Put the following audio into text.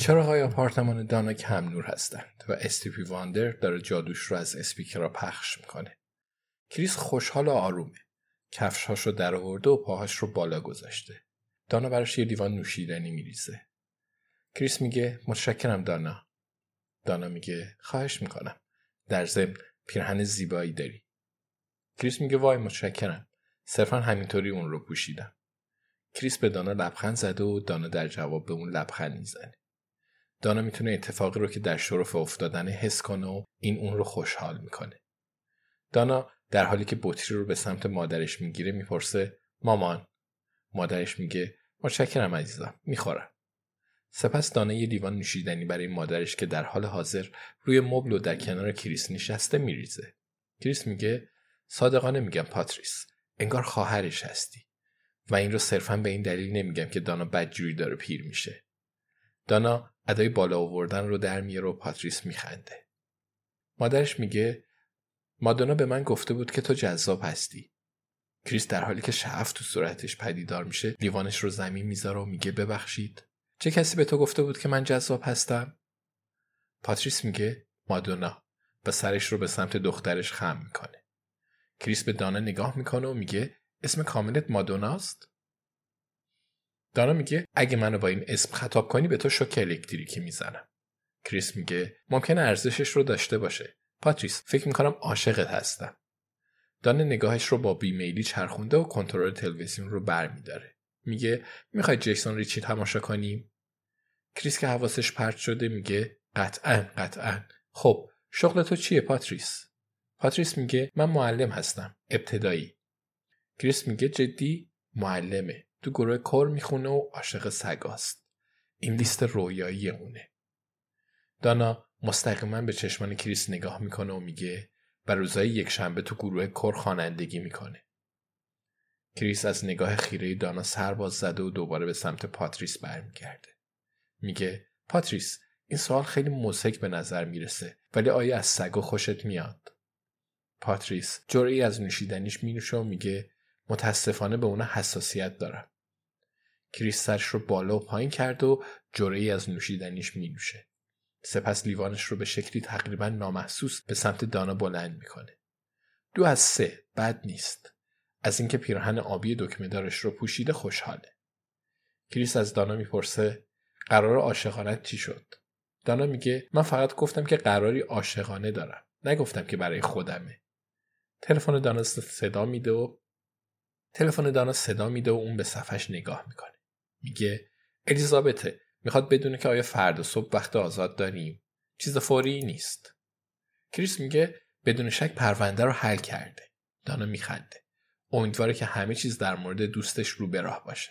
چراغهای آپارتمان دانا کم نور هستند و Stevie Wonder داره جادوش رو از اسپیکرها پخش می‌کنه. کریس خوشحال و آرومه. کفشهاش رو در آورده و پاهاش رو بالا گذاشته. دانا براش یه لیوان نوشیدنی میریزه. کریس میگه متشکرم دانا. دانا میگه خواهش می‌کنم. در ضمن پیرهن زیبایی داری. کریس میگه وای متشکرم. صرفا همینطوری اون رو پوشیدم. کریس به دانا لبخند زده و دانا در جواب به اون لبخند می‌زنه. دانا می‌تونه اتفاقی رو که در شرف افتادن حس کنه و این اون رو خوشحال می‌کنه. دانا در حالی که بطری رو به سمت مادرش می‌گیره می‌پرسه مامان؟ مادرش میگه متشکرم عزیزم می‌خورم. سپس دانا یه لیوان نوشیدنی برای مادرش که در حال حاضر روی مبل و در کنار کریس نشسته میریزه. کریس میگه صادقانه میگم پاتریس انگار خواهرش هستی. و این رو صرفا به این دلیل نمیگم که دانا بدجوری داره پیر میشه. دانا ادای بالا آوردن رو در میاره و پاتریس میخنده. مادرش میگه مادونا به من گفته بود که تو جذاب هستی. کریس در حالی که شعف تو صورتش پدیدار میشه لیوانش رو زمین می‌ذاره و میگه ببخشید. چه کسی به تو گفته بود که من جذاب هستم؟ پاتریس میگه مادونا و سرش رو به سمت دخترش خم می‌کنه. کریس به دانا نگاه می‌کنه و میگه اسم کاملت مادوناست؟ دانا میگه اگه منو با این اسم خطاب کنی به تو شوک الکتریکی می‌زنم. کریس میگه ممکنه ارزشش رو داشته باشه. پاتریس فکر می‌کنم عاشقت هستم. دانا نگاهش رو با بیمیلی چرخونده و کنترل تلویزیون رو برمیداره. میگه می‌خوای جیسون ریچی تماشا کنیم کریس که حواسش پرت شده میگه قطعا قطعا. خب شغل تو چیه پاتریس؟ پاتریس میگه من معلم هستم. ابتدایی. کریس میگه جدی معلمه. تو گروه کر می‌خونه و عاشق سگاست این لیست رویایی اونه دانا مستقیما به چشمان کریس نگاه می‌کنه و میگه و روزای یک شنبه تو گروه کر خوانندگی می‌کنه. کریس از نگاه خیره دانا سر باز زده و دوباره به سمت پاتریس برمیگرده. میگه پاتریس این سوال خیلی مضحک به نظر می‌رسه ولی آیا از سگا خوشت میاد؟ پاتریس جرعه‌ای از نوشیدنیش مینوشه و میگه متاسفانه به اون حساسیت دارم. کریس سرش رو بالا و پایین کرد و جرعه‌ای از نوشیدنیش مینوشه. سپس لیوانش رو به شکلی تقریبا نامحسوس به سمت دانا بلند می‌کنه. دو از سه بد نیست. از اینکه پیرهن آبی دکمه دارش رو پوشیده خوشحاله. کریس از دانا می‌پرسه قرار عاشقانت چی شد؟ دانا میگه من فقط گفتم که قراری عاشقانه دارم. نگفتم که برای خودمه. تلفن دانا صدا میده و تلفن دانا صدا میده و اون به صفحش نگاه می‌کنه. میگه الیزابته می‌خواد بدونه که آیا فردا صبح وقت آزاد داریم؟ چیز فوری نیست. کریس میگه بدون شک پرونده رو حل کرده. دانا میخنده. امیدواره که همه چیز در مورد دوستش رو به راه باشه.